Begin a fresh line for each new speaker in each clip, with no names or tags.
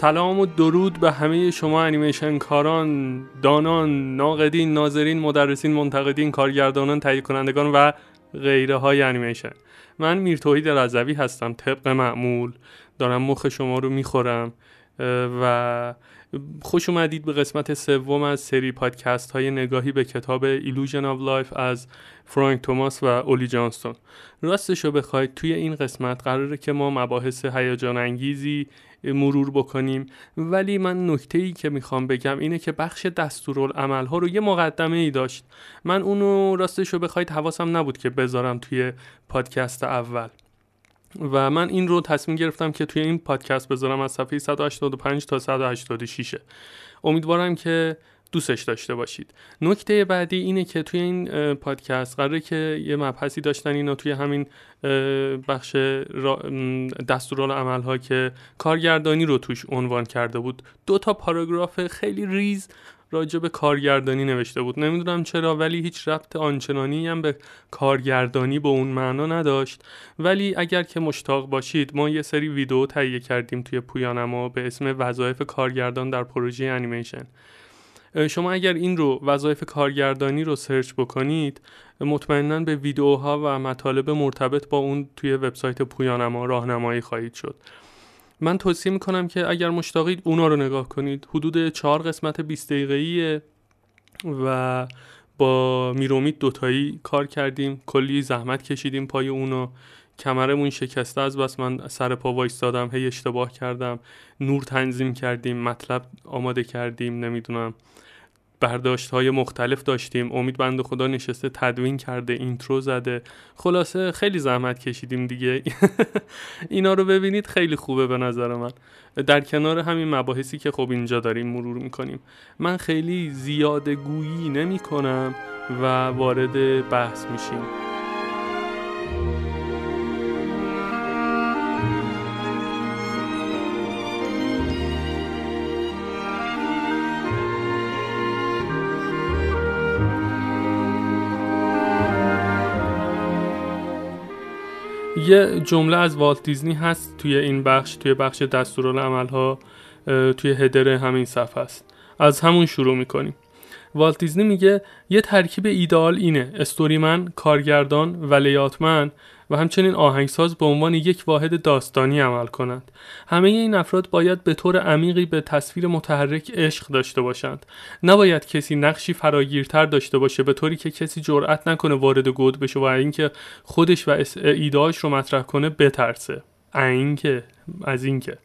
سلام و درود به همه شما انیمیشن کاران دانان ناقدین ناظرین مدرسین منتقدین کارگردانان تهیه کنندگان و غیره های انیمیشن. من میر توحید رضوی هستم طبق معمول. دارم مخ شما رو می‌خورم. و خوش اومدید به قسمت سوم از سری پادکست های نگاهی به کتاب Illusion of Life از فرانک توماس و اولی جانستون. راستش رو بخواید توی این قسمت قراره که ما مباحث هیجان انگیزی مرور بکنیم. ولی من نکته ای که می‌خوام بگم اینه که بخش دستورالعمل ها رو یه مقدمه ای داشت. من اونو راستش رو بخواید حواسم نبود که بذارم توی پادکست اول. و من این رو تصمیم گرفتم که توی این پادکست بذارم از صفحه 185 تا 186 امیدوارم که دوستش داشته باشید. نکته بعدی اینه که توی این پادکست قراره که یه مبحثی داشتن اینا توی همین بخش دستورالعمل ها که کارگردانی رو توش عنوان کرده بود. دو تا پاراگراف خیلی ریز راجع به کارگردانی نوشته بود. نمی‌دونم چرا ولی هیچ ربط آنچنانی هم به کارگردانی به اون معنا نداشت. ولی اگر که مشتاق باشید ما یه سری ویدیو تهیه کردیم توی پویانما به اسم وظایف کارگردان در پروژه انیمیشن. شما اگر این رو وظایف کارگردانی رو search بکنید مطمئنا به ویدیوها و مطالب مرتبط با اون توی وبسایت پویانما راهنمایی خواهید شد. من توصیه می‌کنم که اگر مشتاقید اونا رو نگاه کنید. حدود چهار قسمت 20 دقیقه‌ایه و با میرومید دوتایی کار کردیم. کلی زحمت کشیدیم پای اونو کمرمون شکسته از بس من سر پا وایستادم هی اشتباه کردم. نور تنظیم کردیم مطلب آماده کردیم نمی‌دونم. برداشت های مختلف داشتیم. امید بند خدا نشسته تدوین کرده اینترو زده. خلاصه خیلی زحمت کشیدیم دیگه. اینا رو ببینید خیلی خوبه به نظر من. در کنار همین مباحثی که خب اینجا داریم مرور می‌کنیم. من خیلی زیاده گویی نمی کنم و وارد بحث میشیم. یه جمله از والت دیزنی هست توی این بخش توی بخش دستورالعمل ها توی هدر همین صفحه است. از همون شروع می‌کنیم. والت دیزنی میگه یه ترکیب ایدئال اینه. استوریمن، کارگردان و لیاتمن و همچنین آهنگساز به عنوان یک واحد داستانی عمل کنند. همه این افراد باید به طور عمیقی به تصویر متحرک عشق داشته باشند. نباید کسی نقشی فراگیرتر داشته باشه به طوری که کسی جرأت نکنه وارد گود بشه و اینکه خودش و ایدهاش رو مطرح کنه بترسه. اینکه از اینکه.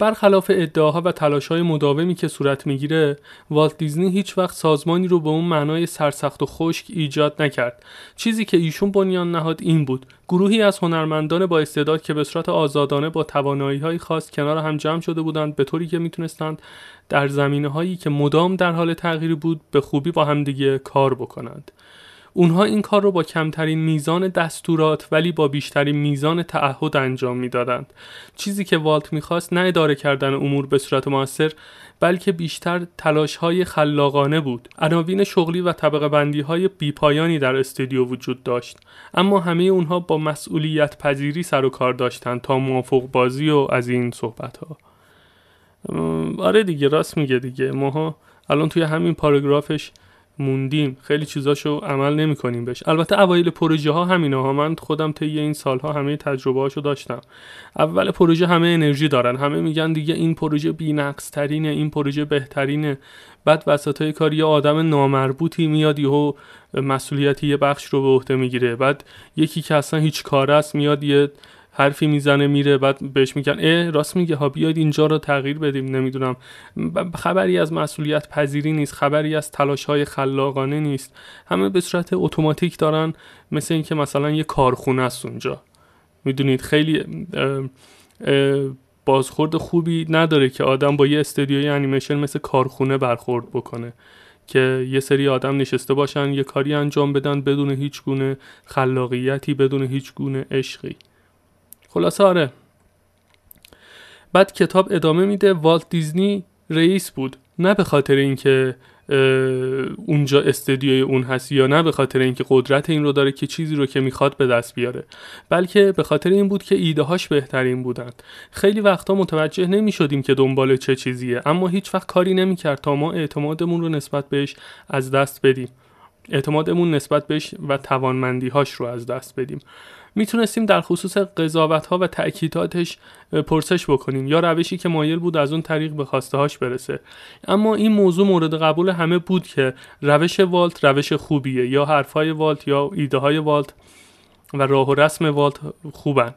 برخلاف ادعاها و های مداومی که صورت می‌گیره والت دیزنی هیچ وقت سازمانی رو به اون معنای سرسخت و خشک ایجاد نکرد. چیزی که ایشون بنیان نهاد این بود گروهی از هنرمندان با استعداد که به صورت آزادانه با توانایی خاص کنار هم جمع شده بودند به طوری که می‌تونستند در زمینه هایی که مدام در حال تغییر بود به خوبی با همدیگه کار بکنند. اونها این کار رو با کمترین میزان دستورات ولی با بیشترین میزان تعهد انجام می‌دادند. چیزی که والت می‌خواست نه اداره کردن امور به صورت موثر بلکه بیشتر تلاش های خلاقانه بود. عناوین شغلی و طبقه بندی های بیپایانی در استودیو وجود داشت. اما همه اونها با مسئولیت پذیری سر و کار داشتند تا موافق بازی و از این صحبت ها آره دیگه راست میگه دیگه. ماها الان توی همین پاراگرافش موندیم. خیلی چیزاشو عمل نمی‌کنیم بهش. البته اوایل پروژه ها همینه ها من خودم طی این سالها همه تجربه هاشو داشتم. اول پروژه همه انرژی دارن. همه میگن دیگه این پروژه بینقص ترینه این پروژه بهترینه. بعد وسط کار یه آدم نامربوطی میاد یهو مسئولیتی یه بخش رو به عهده می‌گیره. بعد یکی که اصلا هیچ کار است میاد یه حرفی می‌زنه میره بعد بهش میگن اه راست میگه ها بیاید اینجا رو تغییر بدیم نمی‌دونم. خبری از مسئولیت پذیری نیست خبری از تلاش های خلاقانه نیست. همه به صورت اتوماتیک دارن مثل اینکه مثلا یه کارخونه است اونجا. می‌دونید خیلی بازخورد خوبی نداره که آدم با یه استودیوی انیمیشن مثل کارخونه برخورد بکنه. که یه سری آدم نشسته باشن یه کاری انجام بدن بدون هیچ گونه خلاقیتی بدون هیچ گونه عشقی. خلاصه آره. بعد کتاب ادامه میده. والت دیزنی رئیس بود. نه به خاطر اینکه اونجا استدیوی اون هست یا نه به خاطر اینکه قدرت این رو داره که چیزی رو که می‌خواد به دست بیاره. بلکه به خاطر این بود که ایده هاش بهترین بودند. خیلی وقتا متوجه نمی شدیم که دنبال چه چیزیه. اما هیچ وقت کاری نمی‌کرد تا ما اعتمادمون رو نسبت بهش از دست بدیم. اعتمادمون نسبت بهش و توانمندی هاش رو از دست بدیم. می‌تونستیم در خصوص قضاوت ها و تأکیداتش پرسش بکنیم. یا روشی که مایل بود از اون طریق به خواسته هاش برسه. اما این موضوع مورد قبول همه بود که روش والت روش خوبیه. یا حرفهای والت یا ایده های والت و راه و رسم والت خوبن.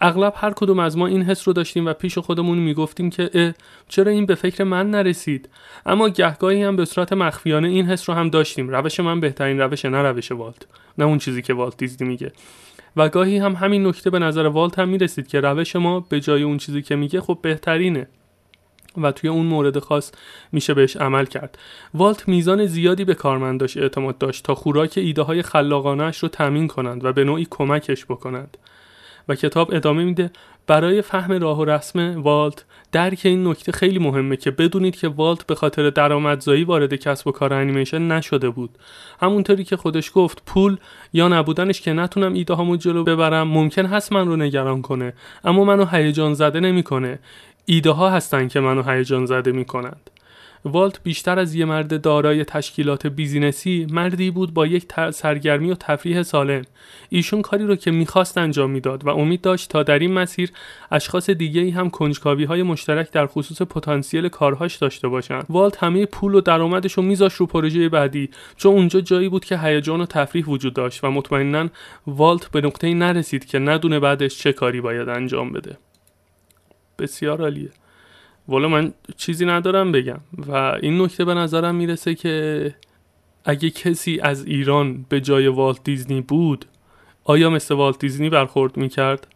اغلب هر کدوم از ما این حس رو داشتیم و پیش خودمون می‌گفتیم که چرا این به فکر من نرسید؟ اما گهگاهی هم به صورت مخفیانه این حس رو هم داشتیم. روش من بهترین روش نه روش والت. نه اون چیزی که والت دیزنی میگه. و گاهی هم همین نکته به نظر والت هم می‌رسید که روش ما به جای اون چیزی که میگه خب بهترینه. و توی اون مورد خاص میشه بهش عمل کرد. والت میزان زیادی به کارمنداش اعتماد داشت تا خوراک ایده های خلاقانش رو تمین کنند و به نوعی کمکش بکنند. و کتاب ادامه میده برای فهم راه و رسم والت درک این نکته خیلی مهمه که بدونید که والت به خاطر درآمدزایی وارد کسب و کار انیمیشن نشده بود. همونطوری که خودش گفت پول یا نبودنش که نتونم ایده هامو جلو ببرم ممکن هست من رو نگران کنه اما منو هیجان زده نمی‌کنه. ایده ها هستن که منو هیجان زده می‌کنند. والت بیشتر از یه مرد دارای تشکیلات بیزینسی مردی بود با یک سرگرمی و تفریح سالم. ایشون کاری رو که می‌خواست انجام می‌داد و امید داشت تا در این مسیر اشخاص دیگه ای هم کنجکاوی های مشترک در خصوص پتانسیل کارهاش داشته باشند. والت همه پول و درآمدش رو میذاش رو پروژه بعدی چون اونجا جایی بود که هیجان و تفریح وجود داشت و مطمئنا والت به نقطه نرسید که ندونه بعدش چه کاری باید انجام بده. بسیار عالیه. والا من چیزی ندارم بگم و این نکته به نظرم می‌رسه که اگه کسی از ایران به جای والت دیزنی بود آیا مثل والت دیزنی برخورد می‌کرد؟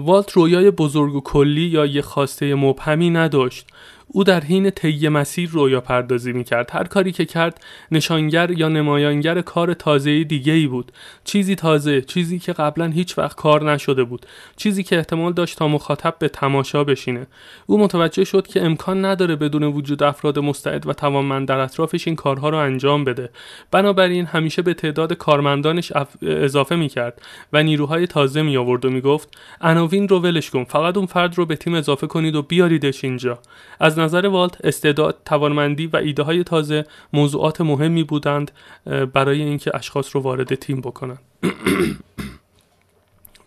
والت رویای بزرگ و کلی یا یه خواسته مبهمی نداشت او در حین طی مسیر رویا پردازی می کرد هر کاری که کرد نشانگر یا نمایانگر کار تازه دیگه ای بود. چیزی تازه چیزی که قبلا هیچ وقت کار نشده بود. چیزی که احتمال داشت تا مخاطب به تماشا بشینه. او متوجه شد که امکان نداره بدون وجود افراد مستعد و توانمند در اطرافش این کارها رو انجام بده. بنابراین همیشه به تعداد کارمندانش اضافه می کرد و نیروهای تازه می آورد و می گفت عناوین رو ولش کن. فقط اون فرد رو به تیم اضافه کنید و بیاریدش اینجا. از نظر والت استعداد توانمندی و ایده های تازه موضوعات مهمی بودند برای اینکه اشخاص رو وارد تیم بکنند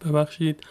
ببخشید.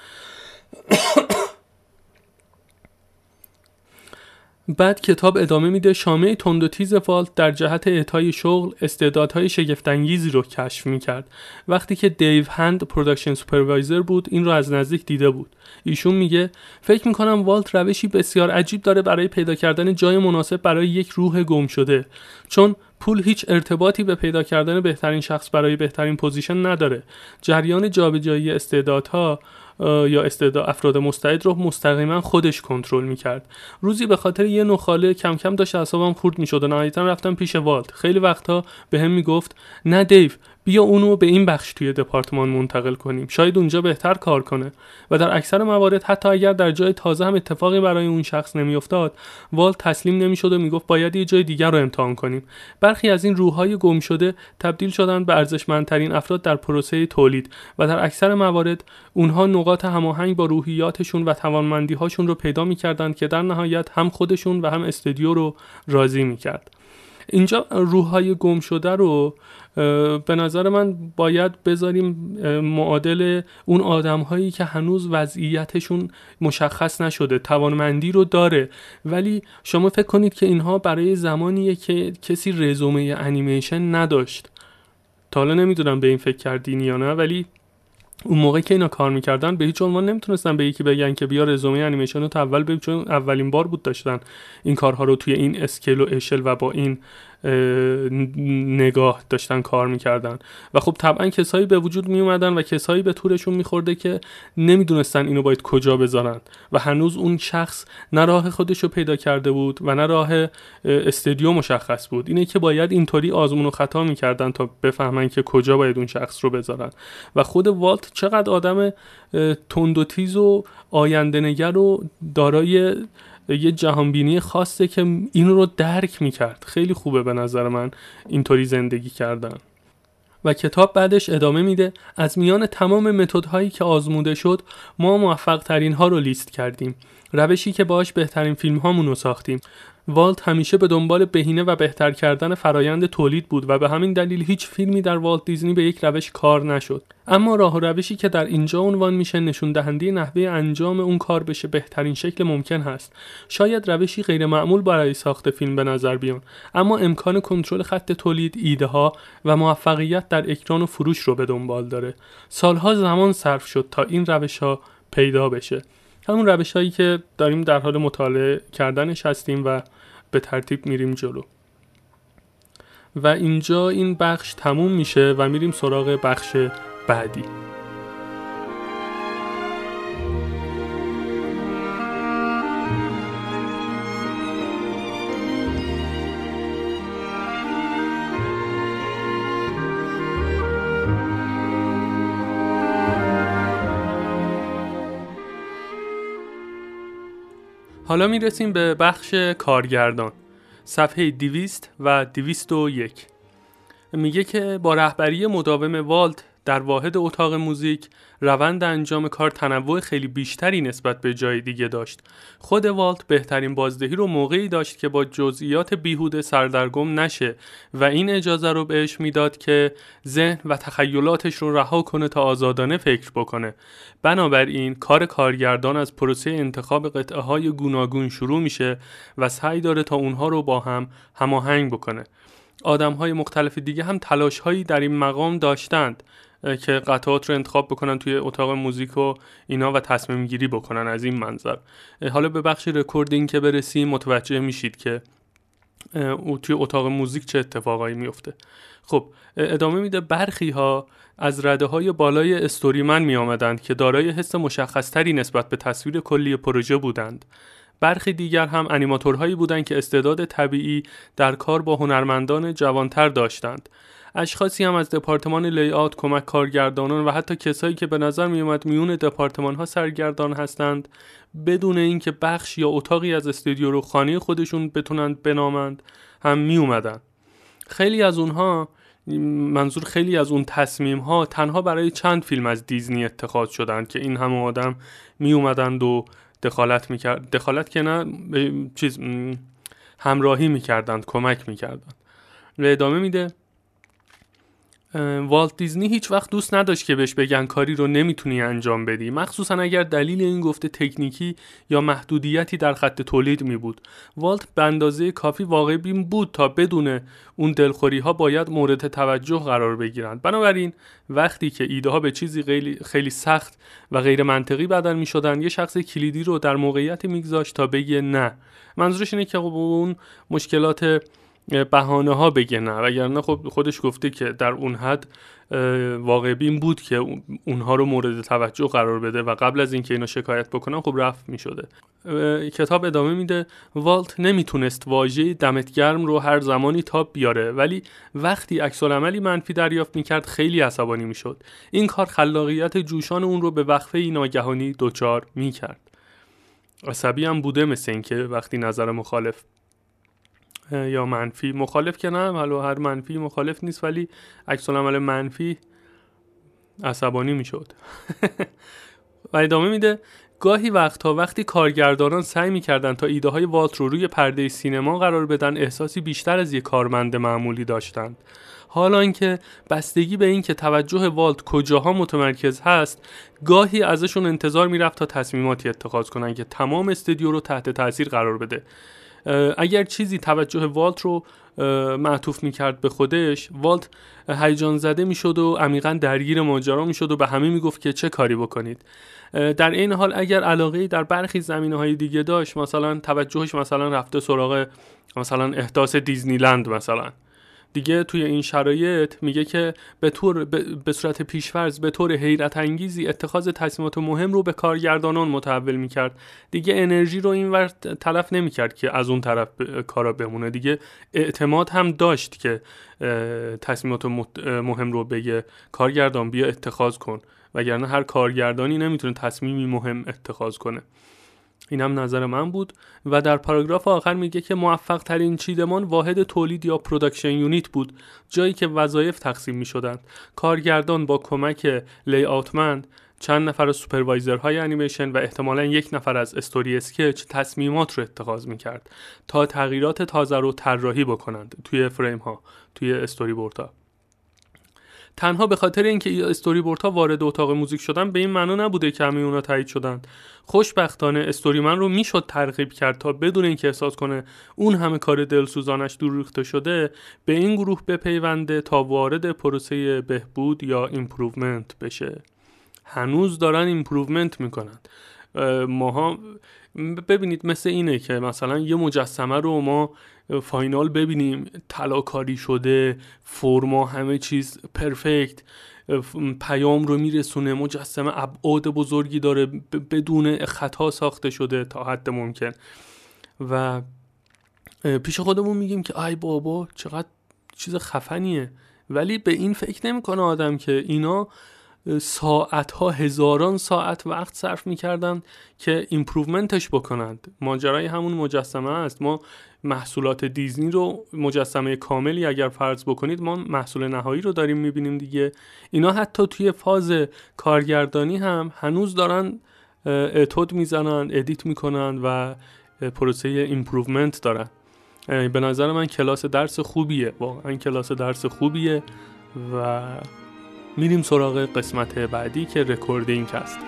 بعد کتاب ادامه میده شامه تند و تیز والت در جهت اعطای شغل استعدادهای شگفتانگیزی رو کشف می‌کرد. وقتی که دیو هند production supervisor بود این رو از نزدیک دیده بود. ایشون میگه فکر می‌کنم والت روشی بسیار عجیب داره برای پیدا کردن جای مناسب برای یک روح گم شده. چون پول هیچ ارتباطی به پیدا کردن بهترین شخص برای بهترین position نداره. جریان جابجایی استعدادها یا استعداد افراد مستعد رو مستقیما خودش کنترل می‌کرد. روزی به خاطر یه نخاله کم کم داشت اعصابم خورد می‌شد و نهایتا رفتم پیش والت. خیلی وقتها به هم می‌گفت نه دیو بیا اونو به این بخش توی دپارتمان منتقل کنیم. شاید اونجا بهتر کار کنه. و در اکثر موارد حتی اگر در جای تازه هم اتفاقی برای اون شخص نمیافتاد والت تسلیم نمی‌شد و می‌گفت باید یه جای دیگر رو امتحان کنیم. برخی از این روحهای گم شده تبدیل شدن به ارزشمندترین افراد در پروسه تولید و در اکثر موارد اونها نقاط هماهنگ با روحیاتشون و توانمندی هاشون رو پیدا می‌کردند که در نهایت هم خودشون و هم استودیو رو راضی می‌کرد. اینجا روحهای گم شده رو به نظر من باید بذاریم معادل اون آدم هایی که هنوز وضعیتشون مشخص نشده توانمندی رو داره. ولی شما فکر کنید که اینها برای زمانیه که کسی رزومه انیمیشن نداشت. تا حالا نمی‌دونم به این فکر کردین یا نه ولی اون موقع که اینا کار می‌کردن به هیچ عنوان نمی‌تونستن به یکی بگن که بیا رزومه انیمیشن رو اول ببین چون اولین بار بود داشتن این کارها رو توی این اسکیل و اشل و با این نگاه داشتن کار می‌کردن. و خب طبعا کسایی به وجود می اومدن و کسایی به طورشون میخورده که نمی‌دونستن اینو باید کجا بذارن. و هنوز اون شخص نه راه خودش رو پیدا کرده بود و نه راه استدیو مشخص بود. اینه که باید اینطوری آزمون و خطا می‌کردن تا بفهمن که کجا باید اون شخص رو بذارن. و خود والت چقدر آدم تند و تیز و آینده نگر و دارای یه جهانبینی خاصه که این رو درک می‌کرد. خیلی خوبه به نظر من اینطوری زندگی کردن. و کتاب بعدش ادامه میده از میان تمام متدهایی که آزموده شد ما موفق ترین ها رو لیست کردیم. روشی که باش بهترین فیلم هامون رو ساختیم. والت همیشه به دنبال بهینه و بهتر کردن فرایند تولید بود و به همین دلیل هیچ فیلمی در والت دیزنی به یک روش کار نشد. اما راه و روشی که در اینجا عنوان میشه نشون دهنده نحوه انجام اون کار بشه بهترین شکل ممکن هست. شاید روشی غیر معمول برای ساخت فیلم به نظر بیان. اما امکان کنترل خط تولید ایده ها و موفقیت در اکران و فروش رو به دنبال داره. سالها زمان صرف شد تا این روش ها پیدا بشه. همون روش هایی که داریم در حال مطالعه کردنش هستیم و به ترتیب میریم جلو. و اینجا این بخش تموم میشه و میریم سراغ بخش بعدی. حالا می‌رسیم به بخش کارگردان. صفحه 200 و 201 میگه که با رهبری مداوم والت در واحد اتاق موزیک روند انجام کار تنوع خیلی بیشتری نسبت به جای دیگه داشت. خود والت بهترین بازدهی رو موقعی داشت که با جزئیات بیهوده سردرگم نشه و این اجازه رو بهش می‌داد که ذهن و تخیلاتش رو رها کنه تا آزادانه فکر بکنه. بنابراین کار کارگردان از پروسه انتخاب قطعه های گوناگون شروع میشه و سعی داره تا اونها رو با هم هماهنگ بکنه. آدم های مختلف دیگه هم تلاش هایی در این مقام داشتند. که قطعات رو انتخاب بکنن توی اتاق موزیک و اینا و تصمیم گیری بکنن از این منظر. حالا به بخش recording که برسیم متوجه میشید که او توی اتاق موزیک چه اتفاقایی میفته. خب ادامه میده برخی ها از رده های بالای story man می آمدند که دارای حس مشخصتری نسبت به تصویر کلی پروژه بودند. برخی دیگر هم انیماتورهایی بودند که استعداد طبیعی در کار با هنرمندان جوانتر داشتند. اشخاصی هم از دپارتمان لیات کمک کارگردانان و حتی کسایی که به نظر می اومد میون دپارتمان ها سرگردان هستند بدون اینکه بخش یا اتاقی از استودیو رو خانه خودشون بتونند بنامند هم می اومدن. خیلی از اونها منظور خیلی از اون تصمیم ها تنها برای چند فیلم از دیزنی اتخاذ شدند که این همه آدم می اومدند و دخالت می‌کرد. دخالت که نه چیز همراهی می‌کردند کمک می‌کردند. و ادامه میده. والت دیزنی هیچ وقت دوست نداشت که بهش بگن کاری رو نمی‌تونی انجام بدی. مخصوصا اگر دلیل این گفته تکنیکی یا محدودیتی در خط تولید می بود. والت به اندازه کافی واقع بین بود تا بدون اون دلخوری ها باید مورد توجه قرار بگیرند. بنابراین وقتی که ایده ها به چیزی خیلی, سخت و غیر منطقی بدل می شدن یه شخص کلیدی رو در موقعیتی میگذاشت تا بگه نه. منظورش اینه که خب اون مشکلات بهانه ها بگه نه وگرنه خب خودش گفته که در اون حد واقع بین بود که اونها رو مورد توجه قرار بده و قبل از اینکه اینا شکایت بکنن خب رفت می شده کتاب ادامه میده والت نمی‌تونست واژه دمت گرم رو هر زمانی تاب بیاره ولی وقتی عکس عملی منفی دریافت می‌کرد خیلی عصبانی می‌شد. این کار خلاقیت جوشان اون رو به وقفه ناگهانی دچار می‌کرد. عصبی هم بوده مثل اینکه وقتی نظر مخالف یا منفی مخالف که نه حالا هر منفی مخالف نیست ولی عکس عمل منفی عصبانی می‌شد. و ادامه میده گاهی وقتها وقتی کارگردانان سعی می‌کردند تا ایده های والت رو روی پرده سینما قرار بدن احساسی بیشتر از یک کارمند معمولی داشتند. حالا اینکه بستگی به اینکه توجه والت کجاها متمرکز هست گاهی ازشون انتظار می‌رفت تا تصمیماتی اتخاذ کنند که تمام استودیو رو تحت تاثیر قرار بده. اگر چیزی توجه والت رو معطوف می‌کرد به خودش والت هیجان زده می‌شد و عمیقا درگیر ماجرا می‌شد و به همه می‌گفت که چه کاری بکنید. در این حال اگر علاقه در برخی زمینه های دیگه داشت مثلا توجهش مثلا رفته سراغ مثلا احداث دیزنیلند مثلا. دیگه توی این شرایط میگه که به طور به صورت پیشفرض به طور حیرت انگیزی اتخاذ تصمیمات مهم رو به کارگردانان متحول می‌کرد. دیگه انرژی رو اینور تلف نمی‌کرد که از اون طرف کارا بمونه. دیگه اعتماد هم داشت که تصمیمات مهم رو بگه کارگردان بیا اتخاذ کن. وگرنه هر کارگردانی نمی‌تونه تصمیمی مهم اتخاذ کنه. اینم نظر من بود و در پاراگراف آخر میگه که موفق ترین چیدمان واحد تولید یا production unit بود جایی که وظایف تقسیم می شدند کارگردان با کمک layout man چند نفر از های انیمیشن و احتمالا یک نفر از story sketch تصمیمات رو اتخاذ می‌کرد تا تغییرات تازه رو طراحی بکنند توی فریم ها توی استوری بورد ها. تنها به خاطر اینکه استوری ها وارد اتاق موزیک شدن به این معنا نبوده که همه اونا تایید شدن. خوشبختانه story man رو می‌شد ترغیب کرد تا بدون اینکه احساس کنه اون همه کار دلسوزانش دور ریخته شده به این گروه بپیونده تا وارد پروسه بهبود یا improvement بشه. هنوز دارن improvement می‌کنن. ماها ببینید مثل اینه که مثلا یه مجسمه رو ما final ببینیم طلاکاری شده فرما همه چیز perfect پیام رو میرسونه مجسمه ابعاد بزرگی داره بدون خطا ساخته شده تا حد ممکن. و پیش خودمون میگیم که ای بابا چقدر چیز خفنیه. ولی به این فکر نمی‌کنه آدم که اینا ساعت ها هزاران ساعت وقت صرف می‌کردن که improvement ش بکنند. ماجرای همون مجسمه است. ما محصولات دیزنی رو مجسمه کاملی اگر فرض بکنید ما محصول نهایی رو داریم می‌بینیم دیگه. اینا حتی توی فاز کارگردانی هم هنوز دارن اتود می‌زنن edit می‌کنن و پروسه improvement دارن. به نظر من کلاس درس خوبیه. واقعا کلاس درس خوبیه و میریم سراغ قسمت بعدی که recording هست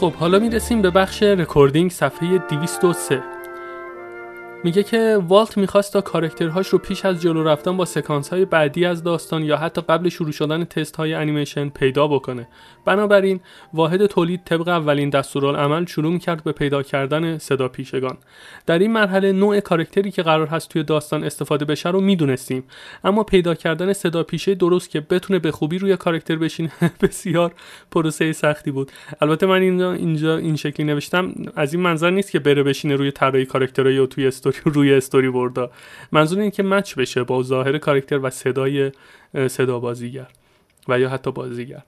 خب حالا می‌رسیم به بخش recording صفحه 203 میگه که والت می‌خواست تا character هاش رو پیش از جلو رفتن با سکانس های بعدی از داستان یا حتی قبل شروع شدن تست های انیمیشن پیدا بکنه. بنابراین واحد تولید طبق اولین دستورالعمل شروع کرد به پیدا کردن صدا پیشگان. در این مرحله نوع character ی که قرار هست توی داستان استفاده بشه رو می‌دونستیم. اما پیدا کردن صدا پیشه درست که بتونه به خوبی روی character بشینه بسیار پروسه سختی بود. البته من اینجا اینجا این شکلی نوشتم از این منظر نیست که بره بشینه روی طراحی کاراکترها یا توی استوری روی استوری بردا منظور اینه که مچ بشه با ظاهر کاراکتر و صدای صدا بازیگر و یا حتی بازیگر.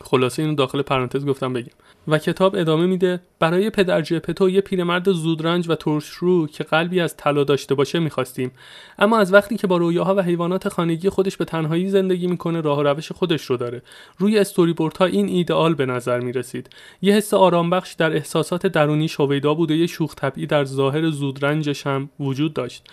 خلاصه اینو داخل پرانتز گفتم بگم. و کتاب ادامه میده برای پدر جپتو یه پیرمرد زودرنج و ترشرو که قلبی از طلا داشته باشه می‌خواستیم. اما از وقتی که با رویاها و حیوانات خانگی خودش به تنهایی زندگی می‌کنه راه و روش خودش رو داره. روی استوری ها این ایدئال به نظر می‌رسید. یه حس آرامبخش در احساسات درونی شویدا بود و یه شوخ طبعی در ظاهر زودرنجش هم وجود داشت.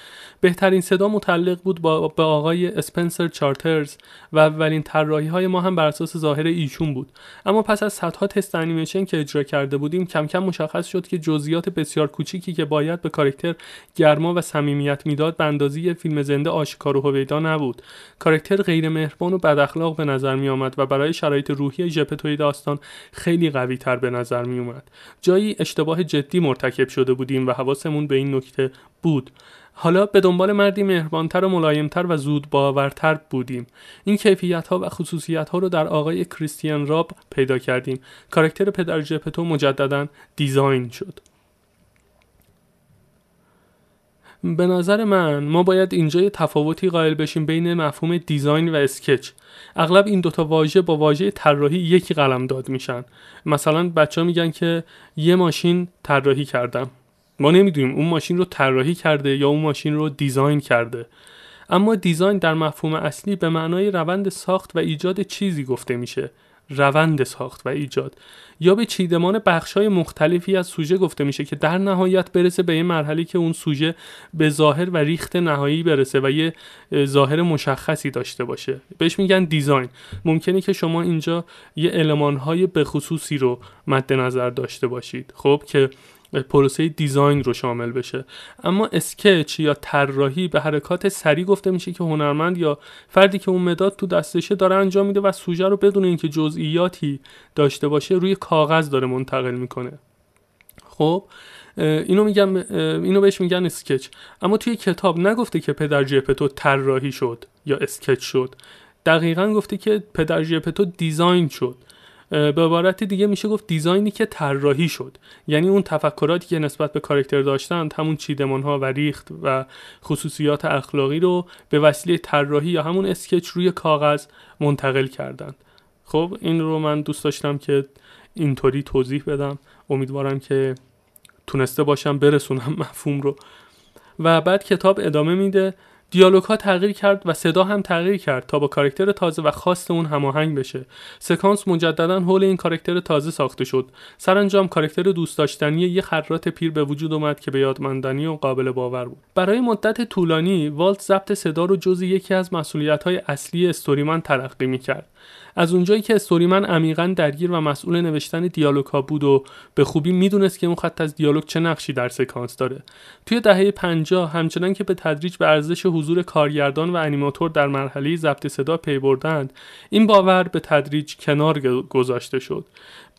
بهترین صدا متعلق بود با به آقای اسپنسر چارترز و اولین طراحی های ما هم بر اساس ظاهر ایشون بود. اما پس از صدها تست انیمیشن که اجرا کرده بودیم کم کم مشخص شد که جزئیات بسیار کوچیکی که باید به کارکتر گرما و صمیمیت می‌داد به اندازه فیلم زنده آشکار و هویدا نبود. کارکتر غیر مهربان و بد اخلاق به نظر می آمد و برای شرایط روحی ژپتوی داستان خیلی قوی تر به نظر می اومد جایی اشتباه جدی مرتکب شده بودیم و حواسمون به این نکته بود. حالا به دنبال مردی مهربانتر و ملایمتر و زود باورتر بودیم. این کیفیت ها و خصوصیت ها رو در آقای کریستیان راب پیدا کردیم. کاراکتر پدر جپتو مجددا دیزاین شد. به نظر من ما باید اینجا یه تفاوتی قائل بشیم بین مفهوم دیزاین و اسکچ. اغلب این دوتا واژه با واژه طراحی یکی قلم داد میشن. مثلا بچه ها میگن که یه ماشین طراحی کردم. ما نمی‌دونیم اون ماشین رو طراحی کرده یا اون ماشین رو دیزاین کرده. اما دیزاین در مفهوم اصلی به معنای روند ساخت و ایجاد چیزی گفته میشه. روند ساخت و ایجاد. یا به چیدمان های مختلفی از سوژه گفته میشه که در نهایت برسه به یه مرحله که اون سوژه به ظاهر و ریخت نهایی برسه و یه ظاهر مشخصی داشته باشه. بهش میگن دیزاین. ممکنه که شما اینجا یه های به خصوصی رو مد نظر داشته باشید. خب که پروسه دیزاین رو شامل بشه. اما اسکچ یا طراحی به حرکات سریع گفته میشه که هنرمند یا فردی که اون مداد تو دستشه داره انجام میده و سوژه رو بدون اینکه جزئیاتی داشته باشه روی کاغذ داره منتقل می‌کنه. خب اینو میگم اینو بهش میگن اسکچ. اما توی کتاب نگفته که پدر جپتو طراحی شد یا اسکچ شد. دقیقا گفته که پدر جپتو دیزاین شد. به عبارت دیگه میشه گفت دیزاینی که طراحی شد. یعنی اون تفکراتی که نسبت به کارکتر داشتند همون چیدمان ها و ریخت و خصوصیات اخلاقی رو به وسیله طراحی یا همون اسکچ روی کاغذ منتقل کردند. خب این رو من دوست داشتم که اینطوری توضیح بدم. امیدوارم که تونسته باشم برسونم مفهوم رو. و بعد کتاب ادامه میده. دیالوگ ها تغییر کرد و صدا هم تغییر کرد تا با کارکتر تازه و خاص اون هماهنگ بشه. سکانس مجددا حول این کارکتر تازه ساخته شد. سرانجام کارکتر دوست داشتنی یه خرات پیر به وجود اومد که به یادماندنی و قابل باور بود. برای مدت طولانی والت ضبط صدا رو جز یکی از مسئولیت های اصلی استوریمن تلقی می‌کرد. از اونجایی که استوریمن عمیقا درگیر و مسئول نوشتن دیالوگ ها بود و به خوبی می‌دونست که اون خط از دیالوگ چه نقشی در سکانس داره. توی دهه 50 همچنان که به تدریج به ارزش حضور کارگردان و انیماتور در مرحله ضبط صدا پی بردند این باور به تدریج کنار گذاشته شد.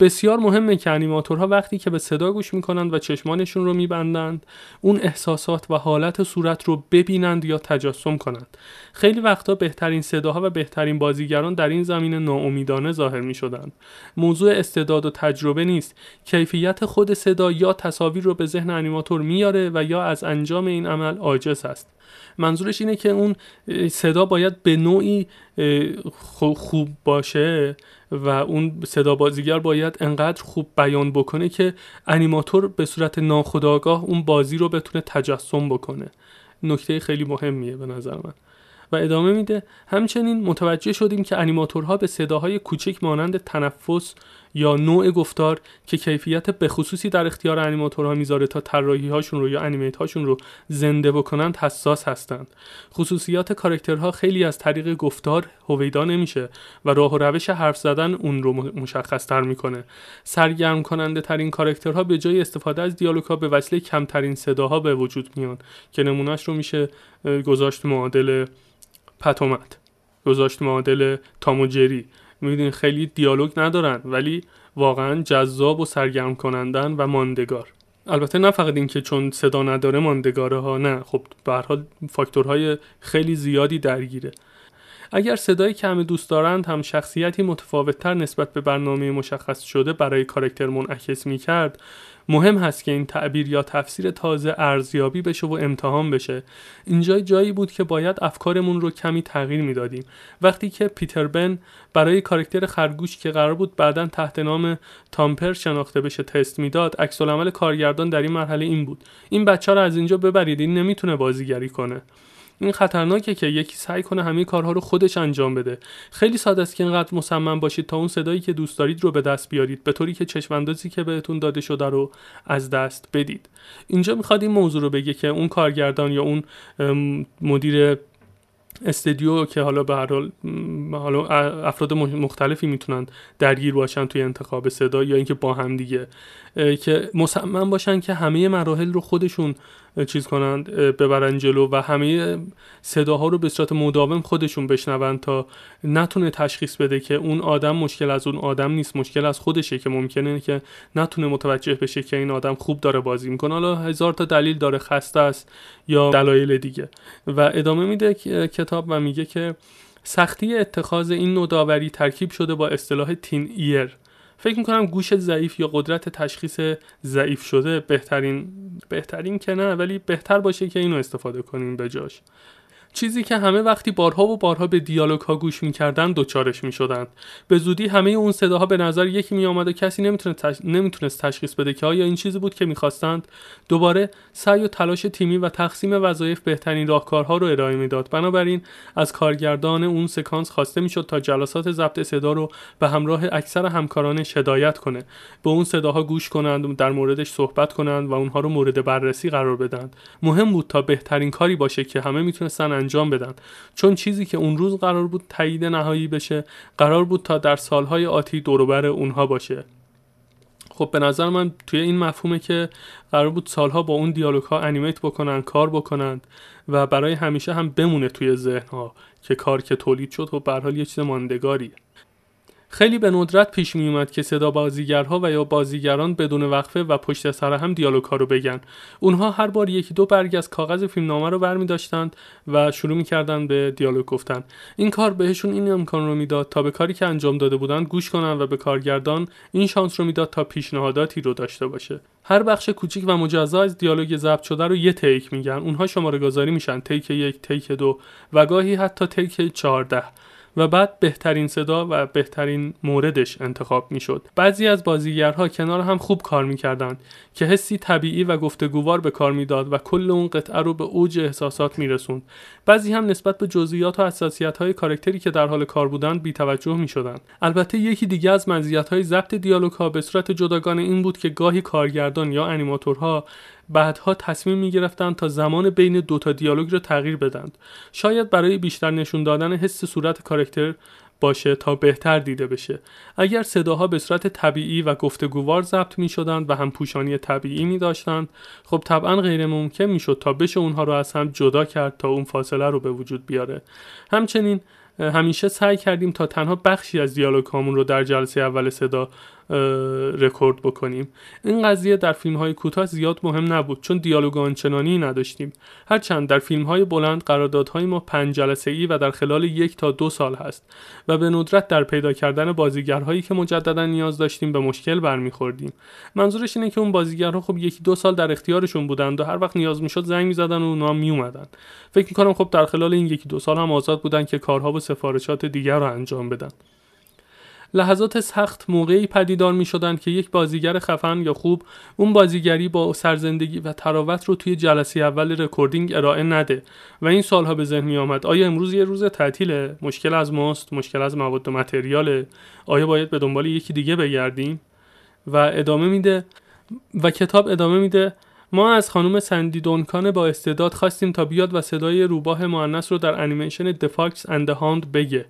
بسیار مهمه که انیماتورها وقتی که به صدا گوش می‌کنند و چشمانشون رو میبندند اون احساسات و حالت صورت رو ببینند یا تجسم کنند. خیلی وقتا بهترین صداها و بهترین بازیگران در این زمینه ناامیدانه ظاهر می‌شدند. موضوع استعداد و تجربه نیست. کیفیت خود صدا یا تصاویر رو به ذهن انیماتور میاره و یا از انجام این عمل عاجز است. منظورش اینه که اون صدا باید به نوعی خوب باشه. و اون صدا بازیگر باید انقدر خوب بیان بکنه که انیماتور به صورت ناخودآگاه اون بازی رو بتونه تجسم بکنه. نکته خیلی مهمیه به نظر من. و ادامه میده همچنین متوجه شدیم که انیماتورها به صداهای کوچک مانند تنفس یا نوع گفتار که کیفیت بخصوصی در اختیار انیماتورها می‌ذاره تا طراحی هاشون رو یا انیمیت هاشون رو زنده بکنند حساس هستند. خصوصیات کارکترها خیلی از طریق گفتار هویدا نمیشه و راه و روش حرف زدن اون رو مشخص تر می‌کنه. سرگرم کننده ترین کارکترها به جای استفاده از دیالوگ به وسیله کمترین صداها به وجود میان که نمونهش رو میشه گذاشت معادل پتومت گذاشت معادل تاموجری. می‌دونین خیلی دیالوگ ندارن ولی واقعا جذاب و سرگرم کنندن و ماندگار. البته نه فقط اینکه چون صدا نداره ماندگاره ها نه. خب به حال فاکتورهای خیلی زیادی درگیره. اگر صدای کم دوست دارند هم شخصیتی متفاوتتر نسبت به برنامه مشخص شده برای کارکتر منعکس می کرد مهم هست که این تعبیر یا تفسیر تازه ارزیابی بشه و امتحان بشه. اینجا جایی بود که باید افکارمون رو کمی تغییر می‌دادیم. وقتی که پیتر بن برای کارکتر خرگوش که قرار بود بعدا تحت نام تامپر شناخته بشه تست می‌داد عکس کارگردان در این مرحله این بود. این بچه رو از اینجا ببرید این نمی‌تونه بازیگری کنه. این خطرناکه که یکی سعی کنه همه کارها رو خودش انجام بده. خیلی ساده است که اینقدر مصمم باشید تا اون صدایی که دوست دارید رو به دست بیارید به طوری که چشماندازی که بهتون داده شده رو از دست بدید. اینجا می‌خواد این موضوع رو بگه که اون کارگردان یا اون مدیر استدیو که حالا به هر حال افراد مختلفی می‌تونن درگیر باشن توی انتخاب صدا یا اینکه با هم دیگه که مصمم باشن که همه مراحل رو خودشون چیز کنند ببرن جلو و همه صداها رو به صورت مداوم خودشون بشنوند تا نتونه تشخیص بده که اون آدم مشکل از اون آدم نیست مشکل از خودشه که ممکنه که نتونه متوجه بشه که این آدم خوب داره بازی می‌کنه. حالا هزار تا دلیل داره خسته است یا دلایل دیگه. و ادامه میده کتاب و میگه که سختی اتخاذ این نوداوری ترکیب شده با اصطلاح تین ایر. فکر می‌کنم گوش ضعیف یا قدرت تشخیص ضعیف شده بهترین بهترین که نه ولی بهتر باشه که اینو استفاده کنیم به جاش. چیزی که همه وقتی بارها و بارها به دیالوگ ها گوش می‌کردن دوچارش می‌شدند. به زودی همه اون صداها به نظر یکی میآمد و کسی نمی‌تونه نمی‌تونست تشخیص بده که آیا این چیزی بود که می‌خواستند. دوباره سعی و تلاش تیمی و تقسیم وظایف بهترین راهکارها رو ارائه می‌داد. بنابراین از کارگردان اون سکانس خواسته می‌شد تا جلسات ضبط صدا رو به همراه اکثر همکارانش هدایت کنه. به اون صداها گوش کنند در موردش صحبت کنند و اونها رو مورد بررسی قرار بدن مهم بود تا بهترین کاری باشه که همه می‌تونستن انجام بدن. چون چیزی که اون روز قرار بود تایید نهایی بشه قرار بود تا در سالهای آتی دوروبر اونها باشه. خب به نظر من توی این مفهومه که قرار بود سالها با اون دیالوگ ها انیمیت بکنن کار بکنند و برای همیشه هم بمونه توی ذهن ها که کار که تولید شد و به حال یه چیز ماندگاریه. خیلی به ندرت پیش می اومد که صدا بازیگرها و یا بازیگران بدون وقفه و پشت سر هم دیالوگ ها رو بگن. اونها هر بار یکی دو برگ از کاغذ فیلمنامه رو برمی داشتند و شروع می‌کردن به دیالوگ گفتن. این کار بهشون این امکان رو می‌داد تا به کاری که انجام داده بودند گوش کنن و به کارگردان این شانس رو می‌داد تا پیشنهاداتی رو داشته باشه. هر بخش کوچیک و مجزا از دیالوگ ضبط شده رو یه تیک میگن. اونها شماره گذاری میشن. تیک یک تیک دو و گاهی حتی تیک چهارده. و بعد بهترین صدا و بهترین موردش انتخاب می‌شد. بعضی از بازیگرها کنار هم خوب کار می‌کردند که حسی طبیعی و گفتگووار به کار می‌داد و کل اون قطعه رو به اوج احساسات میرسوند. بعضی هم نسبت به جزئیات و حساسیت های کارکتری که در حال کار بودند بیتوجه می‌شدند. البته یکی دیگه از مزیت های ضبط دیالوگ ها به صورت جداگانه این بود که گاهی کارگردان یا انیماتورها بعدها تصمیم می گرفتند تا زمان بین دوتا دیالوگ را تغییر بدند. شاید برای بیشتر نشون دادن حس صورت کارکتر باشه تا بهتر دیده بشه. اگر صداها به صورت طبیعی و گفتگووار ضبط می شدند و هم پوشانی طبیعی می داشتند خب طبعا غیر ممکن می شد تا بشه اونها رو از هم جدا کرد تا اون فاصله رو به وجود بیاره. همچنین همیشه سعی کردیم تا تنها بخشی از دیالوگ هامون رو در جلسه اول صدا رکورد بکنیم. این قضیه در فیلم های کوتاه زیاد مهم نبود چون دیالوگ آنچنانی نداشتیم. هرچند در فیلم های بلند قراردادهای ما پنج جلسه ای و در خلال یک تا دو سال هست و به ندرت در پیدا کردن بازیگرهایی که مجددا نیاز داشتیم به مشکل برمیخوردیم. منظورش اینه که اون بازیگرها خب یکی دو سال در اختیارشون بودند و هر وقت نیاز می‌شد زنگ می‌زدن و اونا میومدن فکر می‌کنم خب در خلال این یکی دو سال هم آزاد بودن که کارها و سفارشات دیگر رو انجام بدن. لحظات سخت موقعی پدیدار می شدن که یک بازیگر خفن یا خوب اون بازیگری با سرزندگی و طراوت رو توی جلسه اول recording ارائه نده و این سالها به ذهن می آمد آیا امروز یه روز تعطیله؟ مشکل از ماست؟ مشکل از مواد و متریاله؟ آیا باید به دنبال یکی دیگه بگردیم؟ و ادامه میده و کتاب ادامه میده ما از خانم سندی دونکان با استعداد خواستیم تا بیاد و صدای روباه مؤنث رو در انیمیشن دفاکس اند هاند بگه.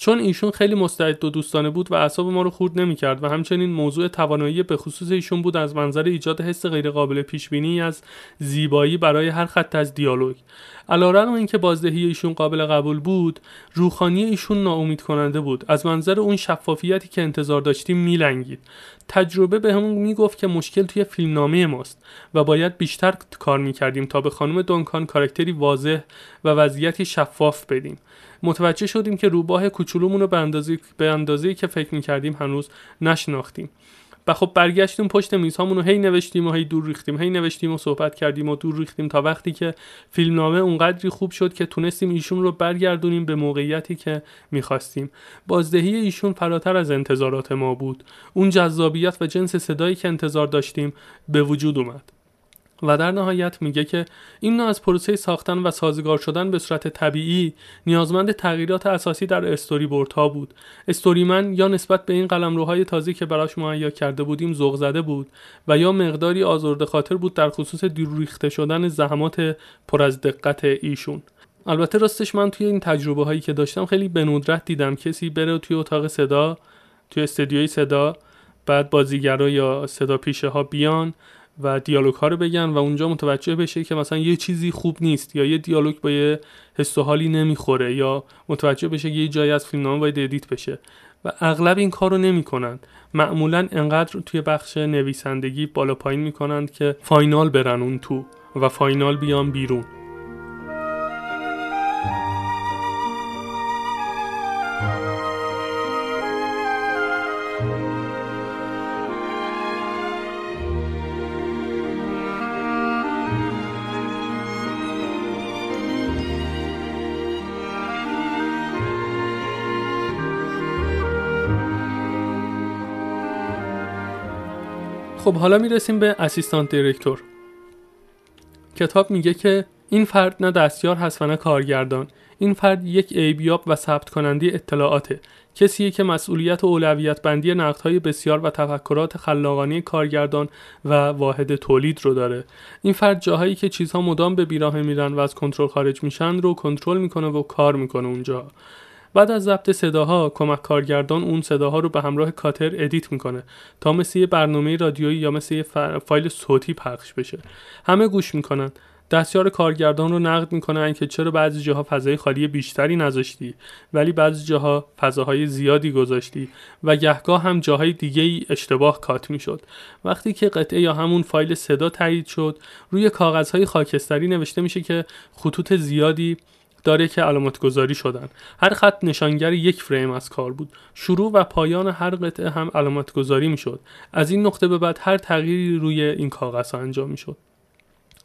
چون ایشون خیلی مستعد و دوستانه بود و اعصاب ما رو خورد نمی‌کرد و همچنین موضوع توانایی به خصوص ایشون بود از منظر ایجاد حس غیرقابل پیش بینی از زیبایی برای هر خط از دیالوگ. علیرغم اینکه بازدهی ایشون قابل قبول بود روخانی ایشون ناامید کننده بود. از منظر اون شفافیتی که انتظار داشتیم میلنگید. تجربه به همون می‌گفت که مشکل توی فیلمنامه ماست و باید بیشتر کار می‌کردیم تا به خانم دونکان کارکتری واضح و وضعیتی شفاف بدیم. متوجه شدیم که روباه کوچولومون رو به اندازه به اندازه‌ای که فکر می‌کردیم هنوز نشناختیم. و خب برگشتیم پشت میزهامون رو هی نوشتیم و هی دور ریختیم هی نوشتیم و صحبت کردیم و دور ریختیم تا وقتی که فیلمنامه اونقدری خوب شد که تونستیم ایشون رو برگردونیم به موقعیتی که می‌خواستیم. بازدهی ایشون فراتر از انتظارات ما بود. اون جذابیت و جنس صدایی که انتظار داشتیم به وجود اومد. و در نهایت میگه که این نوع از پروسه ساختن و سازگار شدن به صورت طبیعی نیازمند تغییرات اساسی در استوری بورد ها بود. استوریمن یا نسبت به این قلمروهای تازه که براش مهیا کرده بودیم ذوق زده بود و یا مقداری آزرده خاطر بود در خصوص ریخته شدن زحمات پر از دقت ایشون. البته راستش من توی این تجربه هایی که داشتم خیلی به ندرت دیدم کسی بره توی اتاق صدا توی استدیوی صدا بعد بازیگرا یا صدا پیشه ها بیان و دیالوگ ها رو بگن و اونجا متوجه بشه که مثلا یه چیزی خوب نیست یا یه دیالوگ با یه حس و حالی نمی‌خوره یا متوجه بشه که یه جایی از فیلمنامه باید edit بشه. و اغلب این کار رو نمی‌کنن. معمولا انقدر توی بخش نویسندگی بالا پایین می‌کنند که final برن اون تو و final بیان بیرون. خب حالا می‌رسیم به assistant director. کتاب میگه که این فرد نه دستیار هست و نه کارگردان. این فرد یک عیب‌یاب و ثبت کننده اطلاعاته. کسیه که مسئولیت و اولویت بندی نقدهای بسیار و تفکرات خلاقانه کارگردان و واحد تولید رو داره. این فرد جاهایی که چیزها مدام به بیراه میرن و از کنترل خارج میشن رو کنترل می‌کنه و کار می‌کنه اونجا. بعد از ضبط صداها کمک کارگردان اون صداها رو به همراه cutter edit می‌کنه تا مثل یه برنامه رادیویی یا مثل یه فایل صوتی پخش بشه. همه گوش می‌کنن. دستیار کارگردان رو نقد می‌کنن که چرا بعضی جاها فضای خالی بیشتری نذاشتی ولی بعضی جاها فضاهای زیادی گذاشتی و گهگاه هم جاهای دیگه ای اشتباه کات می‌شد. وقتی که قطعه یا همون فایل صدا تایید شد روی کاغذهای خاکستری نوشته میشه که خطوط زیادی داره که علامت گذاری شدن. هر خط نشانگر یک فریم از کار بود. شروع و پایان هر قطعه هم علامت گذاری می‌شد. از این نقطه به بعد هر تغییری روی این کاغذ انجام می‌شد.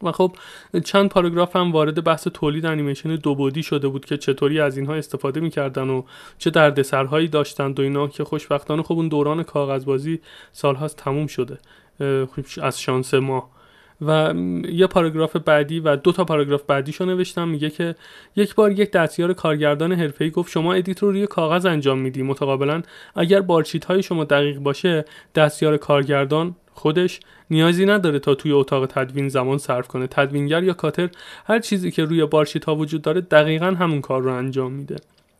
و خب چند پاراگراف هم وارد بحث تولید انیمیشن دو بودی شده بود که چطوری از اینها استفاده می‌کردن و چه دردسرهایی داشتند و اینا که خوشبختانه خب اون دوران کاغذبازی سالهاست تموم شده. خب از شانس ما. و یه پاراگراف بعدی و دو تا پاراگراف بعدیشو نوشتم. میگه که یک بار یک دستیار کارگردان حرفه‌ای گفت شما edit رو روی کاغذ انجام میدی. متقابلا اگر bar sheet های شما دقیق باشه دستیار کارگردان خودش نیازی نداره تا توی اتاق تدوین زمان صرف کنه. تدوینگر یا cutter هر چیزی که روی bar sheet ها وجود داره دقیقا همون کار رو انجام میده.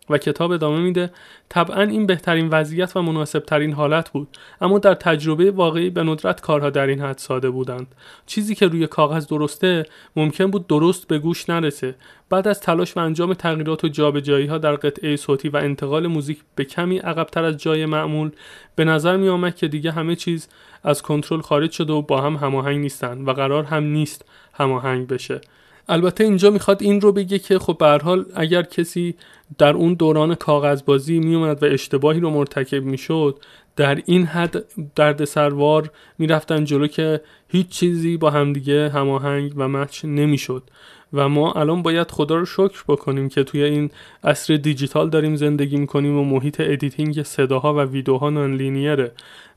و کتاب ادامه میده. طبعا این بهترین وضعیت و مناسب ترین حالت بود اما در تجربه واقعی به ندرت کارها در این حد ساده بودند. چیزی که روی کاغذ درسته ممکن بود درست به گوش نرسه. بعد از تلاش و انجام تغییرات و جابجایی ها در قطعه صوتی و انتقال موزیک به کمی عقبتر از جای معمول به نظر می آمد که دیگه همه چیز از کنترل خارج شده و با هم هماهنگ نیستن و قرار هم نیست هماهنگ بشه. البته اینجا می‌خواد این رو بگه که خب به حال اگر کسی در اون دوران کاغذبازی میومد و اشتباهی رو مرتکب می‌شد در این حد دردسروار می‌رفتن جلو که هیچ چیزی با همدیگه هماهنگ و match نمی‌شد. و ما الان باید خدا رو شکر بکنیم که توی این عصر دیجیتال داریم زندگی می‌کنیم و محیط editing صداها و ویدیوها non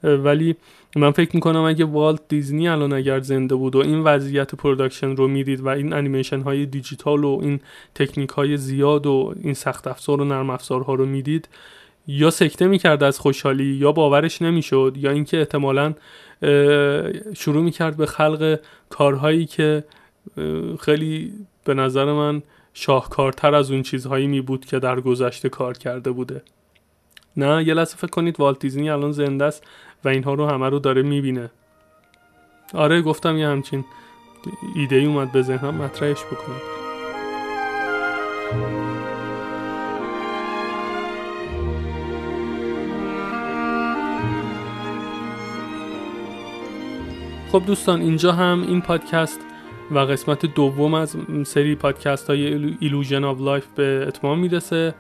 ولی من فکر می‌کنم اگه والت دیزنی الان اگر زنده بود و این وضعیت production رو می‌دید و این انیمیشن های دیجیتال و این تکنیک های زیاد و این سخت افزار و نرم افزارها رو می‌دید یا سکته می‌کرد از خوشحالی یا باورش نمی‌شد یا اینکه احتمالا شروع می‌کرد به خلق کارهایی که خیلی به نظر من شاهکارتر از اون چیزهایی می بود که در گذشته کار کرده بوده. نه یه لحظه فکر کنید والت دیزنی الان زنده است و اینها رو همه رو داره می‌بینه. آره گفتم یه همچین ایده ای اومد به ذهنم مطرحش بکنم. خب دوستان اینجا هم این پادکست و قسمت دوم از سری پادکست های Illusion of Life به اتمام می‌رسه.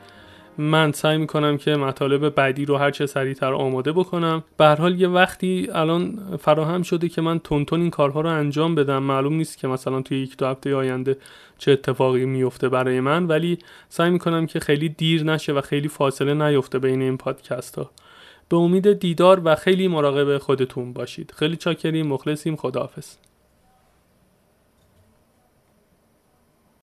من سعی می‌کنم که مطالب بعدی رو هر چه سریعتر آماده بکنم. به هر حال یه وقتی الان فراهم شده که من تونستم این کارها رو انجام بدم معلوم نیست که مثلا توی یک دو هفته آینده چه اتفاقی میفته برای من ولی سعی می‌کنم که خیلی دیر نشه و خیلی فاصله نیفته بین این پادکست ها به امید دیدار و خیلی مراقب خودتون باشید. خیلی چاکریم مخلصیم. خداحافظ.